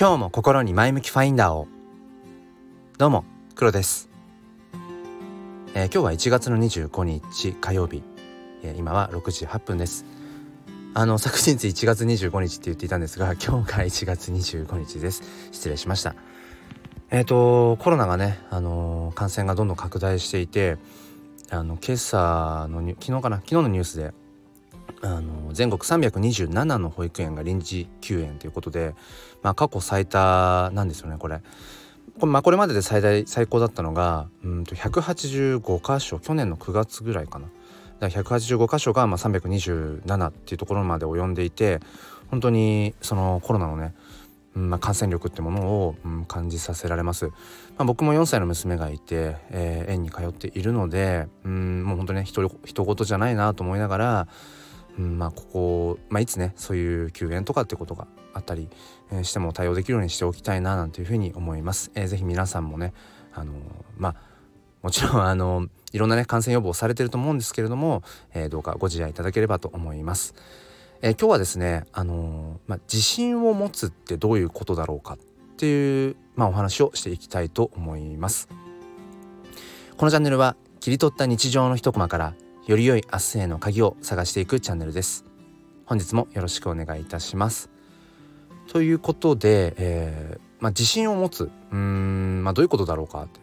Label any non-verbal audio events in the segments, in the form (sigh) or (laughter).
今日も心に前向きファインダーを。どうも黒です、えー、今日は1月の25日火曜日、えー、今は6時8分です。あの (laughs) 昨日1月25日って言っていたんですが今日が1月25日です。失礼しました。えっ、ー、とコロナがねあの感染がどんどん拡大していてあの今朝の昨日かな？昨日のニュースであの全国327の保育園が臨時休園ということで、まあ、過去最多なんですよねこれ。これ,、まあ、これまでで最大最高だったのがうんと185箇所去年の9月ぐらいかな。だから185箇所がまあ327っていうところまで及んでいて本当にそのコロナのね、うんまあ、感染力ってものを、うん、感じさせられます、まあ、僕も4歳の娘がいて、えー、園に通っているのでうんもう本当にねひと事じゃないなと思いながらうん、まあここ、まあ、いつねそういう休園とかってことがあったり、え、しても対応できるようにしておきたいななんていうふうに思います。えー、ぜひ皆さんもねあの、まあもちろんあのいろんなね感染予防されてると思うんですけれども、えー、どうかご自愛いただければと思います。えー、今日はですねあのまあ、自信を持つってどういうことだろうかっていう、まあ、お話をしていきたいと思います。このチャンネルは切り取った日常の一コマからより良い明日への鍵を探していくチャンネルです。本日もよろしくお願いいたします。ということで、えー、まあ、自信を持つ。うーん、まあ、どういうことだろうかって、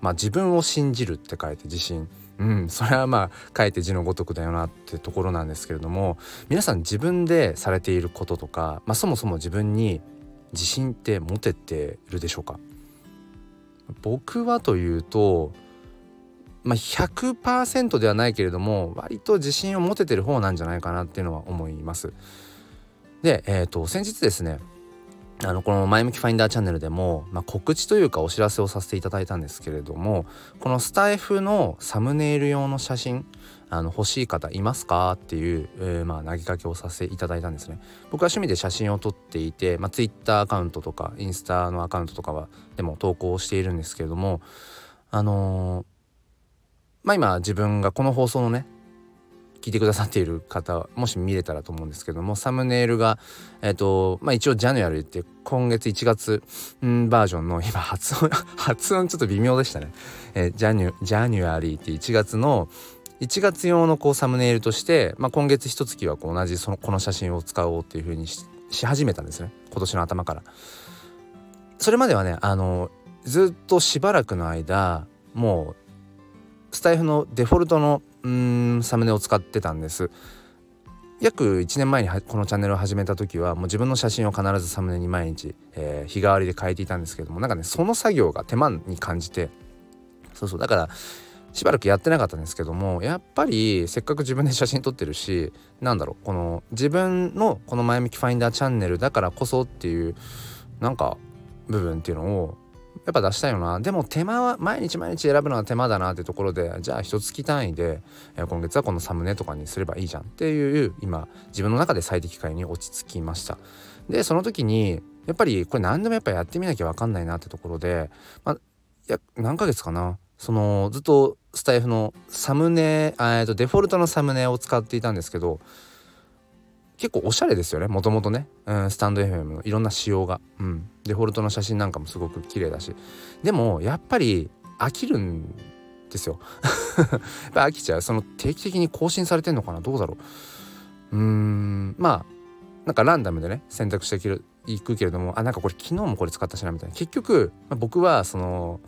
まあ、自分を信じるって書いて自信。うんそれはまあ書いて字のごとくだよなってところなんですけれども皆さん自分でされていることとか、まあ、そもそも自分に自信って持ててるでしょうか？僕はというとまあ、100%ではないけれども割と自信を持ててる方なんじゃないかなっていうのは思います。で、えーと、先日ですねあのこの「前向きファインダーチャンネル」でも、まあ、告知というかお知らせをさせていただいたんですけれどもこのスタイフのサムネイル用の写真あの欲しい方いますかっていう、えー、まあ、投げかけをさせていただいたんですね僕は趣味で写真を撮っていて、まあ、Twitter アカウントとかインスタのアカウントとかはでも投稿しているんですけれどもあのーまあ今自分がこの放送のね聞いてくださっている方もし見れたらと思うんですけどもサムネイルがえっ、ー、とまあ一応ジャニュアルって今月1月んバージョンの今発音 (laughs) 発音ちょっと微妙でしたね、えー、ジャニュジャニュアリーって1月の1月用のこうサムネイルとして、まあ、今月一月はこう同じそのこの写真を使おうっていう風にし始めたんですね今年の頭から。それまではねあのずっとしばらくの間もうスタイフのデフォルトのうんサムネを使ってたんです。約1年前にこのチャンネルを始めた時はもう自分の写真を必ずサムネに毎日、えー、日替わりで変えていたんですけどもなんかねその作業が手間に感じてそうそうだからしばらくやってなかったんですけどもやっぱりせっかく自分で写真撮ってるしなんだろうこの自分のこの前向きファインダーチャンネルだからこそっていうなんか部分っていうのをやっぱ出したいよな。でも手間は毎日毎日選ぶのは手間だなってところでじゃあ一月単位で、え今月はこのサムネとかにすればいいじゃん。っていう今自分の中で最適解に落ち着きました。でその時にやっぱりこれ何でもやっぱやってみなきゃ分かんないなってところで、まあ、いや何ヶ月かな。そのずっとスタイフのサムネ、えっとデフォルトのサムネを使っていたんですけど結構おしゃれですよね。もともとね、うん、スタンド FM の。いろんな仕様が、うん、デフォルトの写真なんかもすごく綺麗だし。でもやっぱり飽きるんですよ。(laughs) 飽きちゃう。その定期的に更新されてんのかな？どうだろう。うーん。まあなんかランダムでね選択していくけれどもあなんかこれ昨日もこれ使ったしなみたいな。結局、まあ、僕はその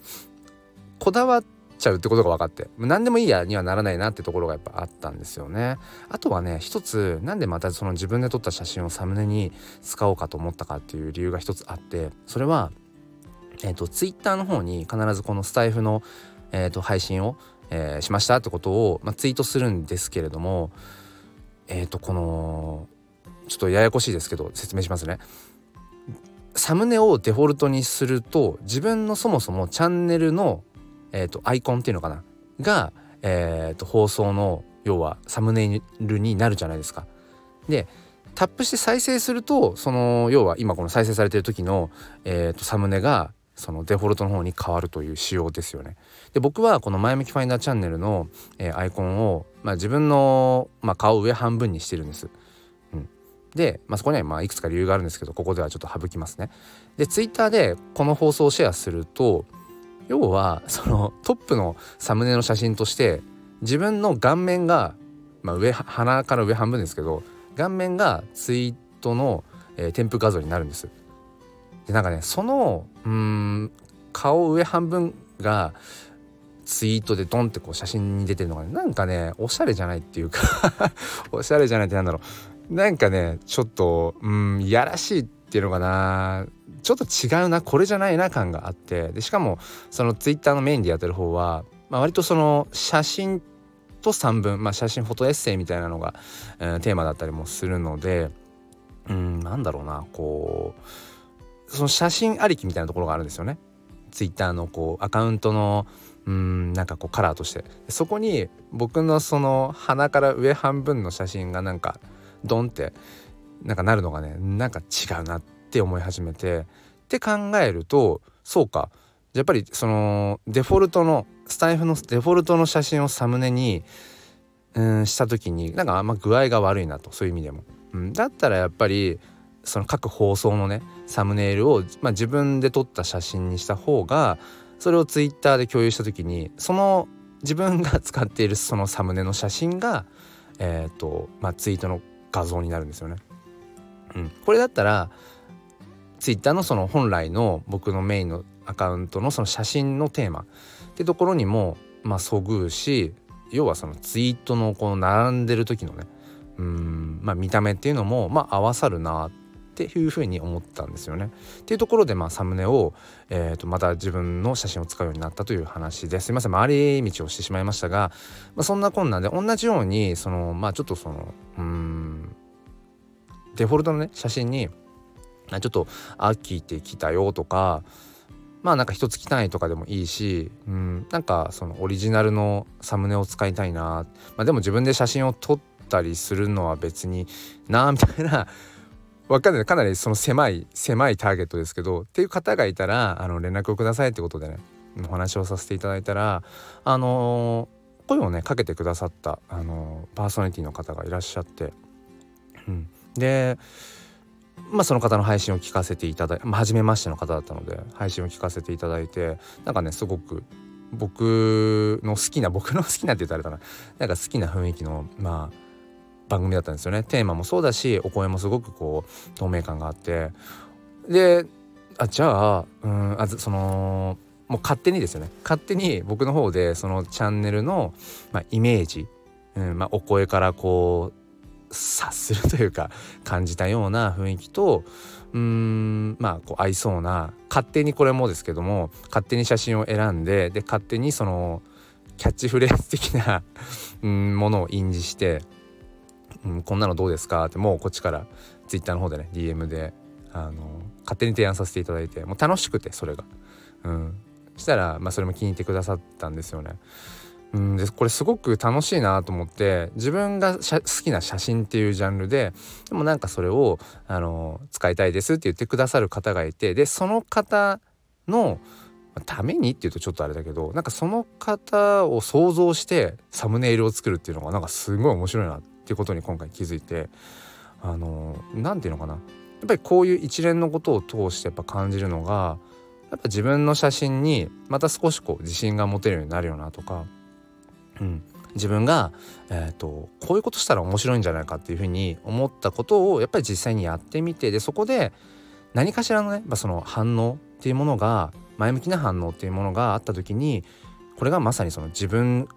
こだわってちゃうってことが分かって。何でもいいやにはならないなってところがやっぱあったんですよね。あとはね一つなんでまたその自分で撮った写真をサムネに使おうかと思ったかっていう理由が一つあってそれはえっ、ー、とツイッターの方に必ずこのスタイフの、えーと、配信を、えー、しましたってことを、まあ、ツイートするんですけれどもえっ、ー、とこのちょっとややこしいですけど説明しますね。サムネをデフォルトにすると自分のそもそもチャンネルのえーと、アイコンっていうのかな？が、えーと、放送の要はサムネイルになるじゃないですか。でタップして再生するとその要は今この再生されてる時の、えーと、サムネがそのデフォルトの方に変わるという仕様ですよね。で僕はこの「前向きファインダーチャンネルの」えー、アイコンを、まあ、自分の、まあ、顔上半分にしてるんです。うん、で、まあ、そこにはまあいくつか理由があるんですけどここではちょっと省きますね。でツイッターでこの放送をシェアすると要はそのトップのサムネの写真として自分の顔面が、まあ上、鼻から上半分ですけど顔面がツイートの、えー、添付画像になるんです。でなんかねそのうん顔上半分がツイートでドンってこう写真に出てるのが、ね、なんかねおしゃれじゃないっていうか (laughs) おしゃれじゃないってなんだろうなんかねちょっとうんやらしいっていうのかなちょっと違うなこれじゃないな感があってでしかもそのツイッターのメインでやってる方は、まあ、割とその写真と散文、まあ、写真フォトエッセイみたいなのが、えー、テーマだったりもするのでうんなんだろうなこうその写真ありきみたいなところがあるんですよね。ツイッターのこうアカウントのうんなんかこうカラーとしてそこに僕のその鼻から上半分の写真がなんかドンってなんかなるのがねなんか違うなって思い始めてって考えるとそうかやっぱりそのデフォルトのスタイフのデフォルトの写真をサムネにうんした時になんかあんま具合が悪いなとそういう意味でも。うん、だったらやっぱりその各放送のねサムネイルを、まあ、自分で撮った写真にした方がそれをツイッターで共有した時にその自分が使っているそのサムネの写真が、えーとまあ、ツイートの画像になるんですよね。うん、これだったらツイッターのその本来の僕のメインのアカウントのその写真のテーマってところにもまあそぐうし要はそのツイートのこの並んでる時のねうんまあ見た目っていうのもまあ合わさるなっていうふうに思ったんですよね。っていうところでまあサムネを、えー、とまた自分の写真を使うようになったという話です。いません。回り道をしてしまいましたが、まあ、そんな困難で同じようにそのまあちょっとそのうんデフォルトのね写真にちょっと飽きてきたよとかまあなんか一月単位とかでもいいし、うん、なんかそのオリジナルのサムネを使いたいな、まあ、でも自分で写真を撮ったりするのは別になみたいなわかんない。かなりその狭い狭いターゲットですけどっていう方がいたらあの連絡をくださいってことでねお話をさせていただいたらあのー、声をねかけてくださった、あの、パーソナリティの方がいらっしゃって、うん、でまあその方の配信を聞かせていただいて、まあ、初めましての方だったので配信を聞かせていただいてなんかねすごく僕の好きな僕の好きなって言ったらあれだな。なんか好きな雰囲気のまあ番組だったんですよね。テーマもそうだしお声もすごくこう透明感があって。であじゃあうんあそのもう勝手にですよね。勝手に僕の方でそのチャンネルの、まあ、イメージ、うんまあ、お声からこう察するというか感じたような雰囲気とうんまあこう合いそうな勝手にこれもですけども勝手に写真を選んでで勝手にそのキャッチフレーズ的な (laughs) ものを印字してうん、こんなのどうですか?」ってもうこっちから Twitter の方でね DM であの勝手に提案させていただいてもう楽しくてそれが。うん、したら、まあ、それも気に入ってくださったんですよね。うん、でこれすごく楽しいなと思って自分が好きな写真っていうジャンルででもなんかそれをあの使いたいですって言ってくださる方がいてでその方のためにっていうとちょっとあれだけどなんかその方を想像してサムネイルを作るっていうのがなんかすごい面白いなっていうことに今回気づいてあの何て言うのかな。やっぱりこういう一連のことを通してやっぱ感じるのがやっぱ自分の写真にまた少しこう自信が持てるようになるよなとか、うん、自分が、えーと、こういうことしたら面白いんじゃないかっていうふうに思ったことをやっぱり実際にやってみてでそこで何かしらのね、まあ、その反応っていうものが前向きな反応っていうものがあった時にこれがまさにその自分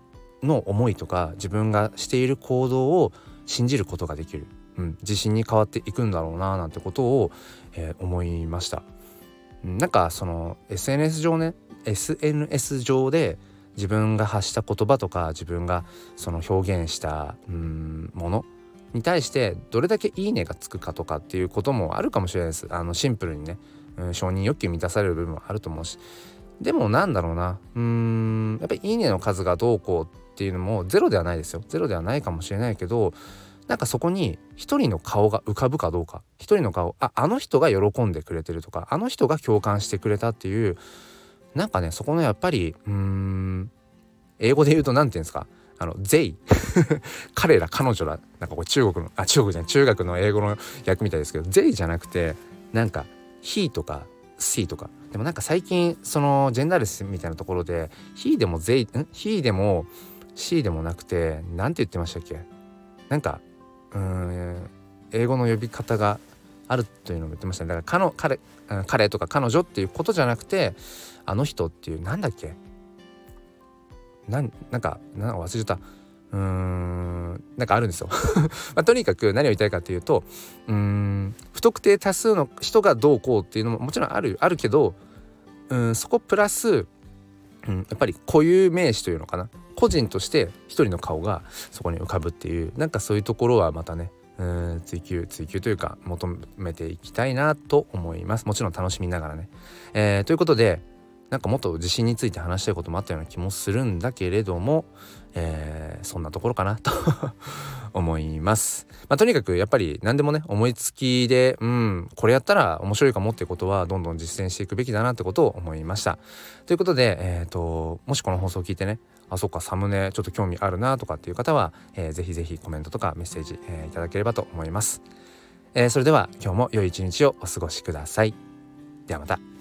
の思いとか自分がしている行動を信じることができる、うん、自信に変わっていくんだろうななんてことを、えー、思いました。なんかその SNS 上ね SNS 上で自分が発した言葉とか自分がその表現したうんものに対してどれだけいいねがつくかとかっていうこともあるかもしれないです。あのシンプルにね、うん、承認欲求満たされる部分もあると思うし。でもなんだろうな。うんやっぱりいいねの数がどうこうっていうのもゼロではないですよ。ゼロではないかもしれないけどなんかそこに一人の顔が浮かぶかどうか。一人の顔ああの人が喜んでくれてるとかあの人が共感してくれたっていうなんかねそこのやっぱりうん英語で言うと何て言うんですかあの「ゼイ」(laughs) 彼ら彼女らなんかこれ中国のあ中国じゃない中学の英語の訳みたいですけど「ゼイ」じゃなくてなんか「he」とか「c」とか。でもなんか最近そのジェンダーレスみたいなところで「he」でも「ゼイ」ん「he」でも「c」でもなくて何て言ってましたっけ？なんかうん英語の呼び方があるというのも言ってましたね。だから彼彼彼とか彼女っていうことじゃなくてあの人っていうなんだっけ？なんなんかなんか忘れた。うーんなんかあるんですよ。(laughs) まあ、とにかく何を言いたいかというとうん不特定多数の人がどうこうっていうのももちろんあるあるけどうんそこプラス、うん、やっぱり固有名詞というのかな？個人として一人の顔がそこに浮かぶっていうなんかそういうところはまたね追求追求というか求めていきたいなと思います。もちろん楽しみながらね、えー、ということでなんかもっと自信について話したいこともあったような気もするんだけれども、えー、そんなところかなと (laughs) 思います。まあ、とにかくやっぱり何でもね思いつきでうんこれやったら面白いかもってことはどんどん実践していくべきだなってことを思いました。ということで、えーと、もしこの放送を聞いてねあそっかサムネちょっと興味あるなとかっていう方は、えー、ぜひぜひコメントとかメッセージ、えー、いただければと思います。えー、それでは今日も良い一日をお過ごしください。ではまた。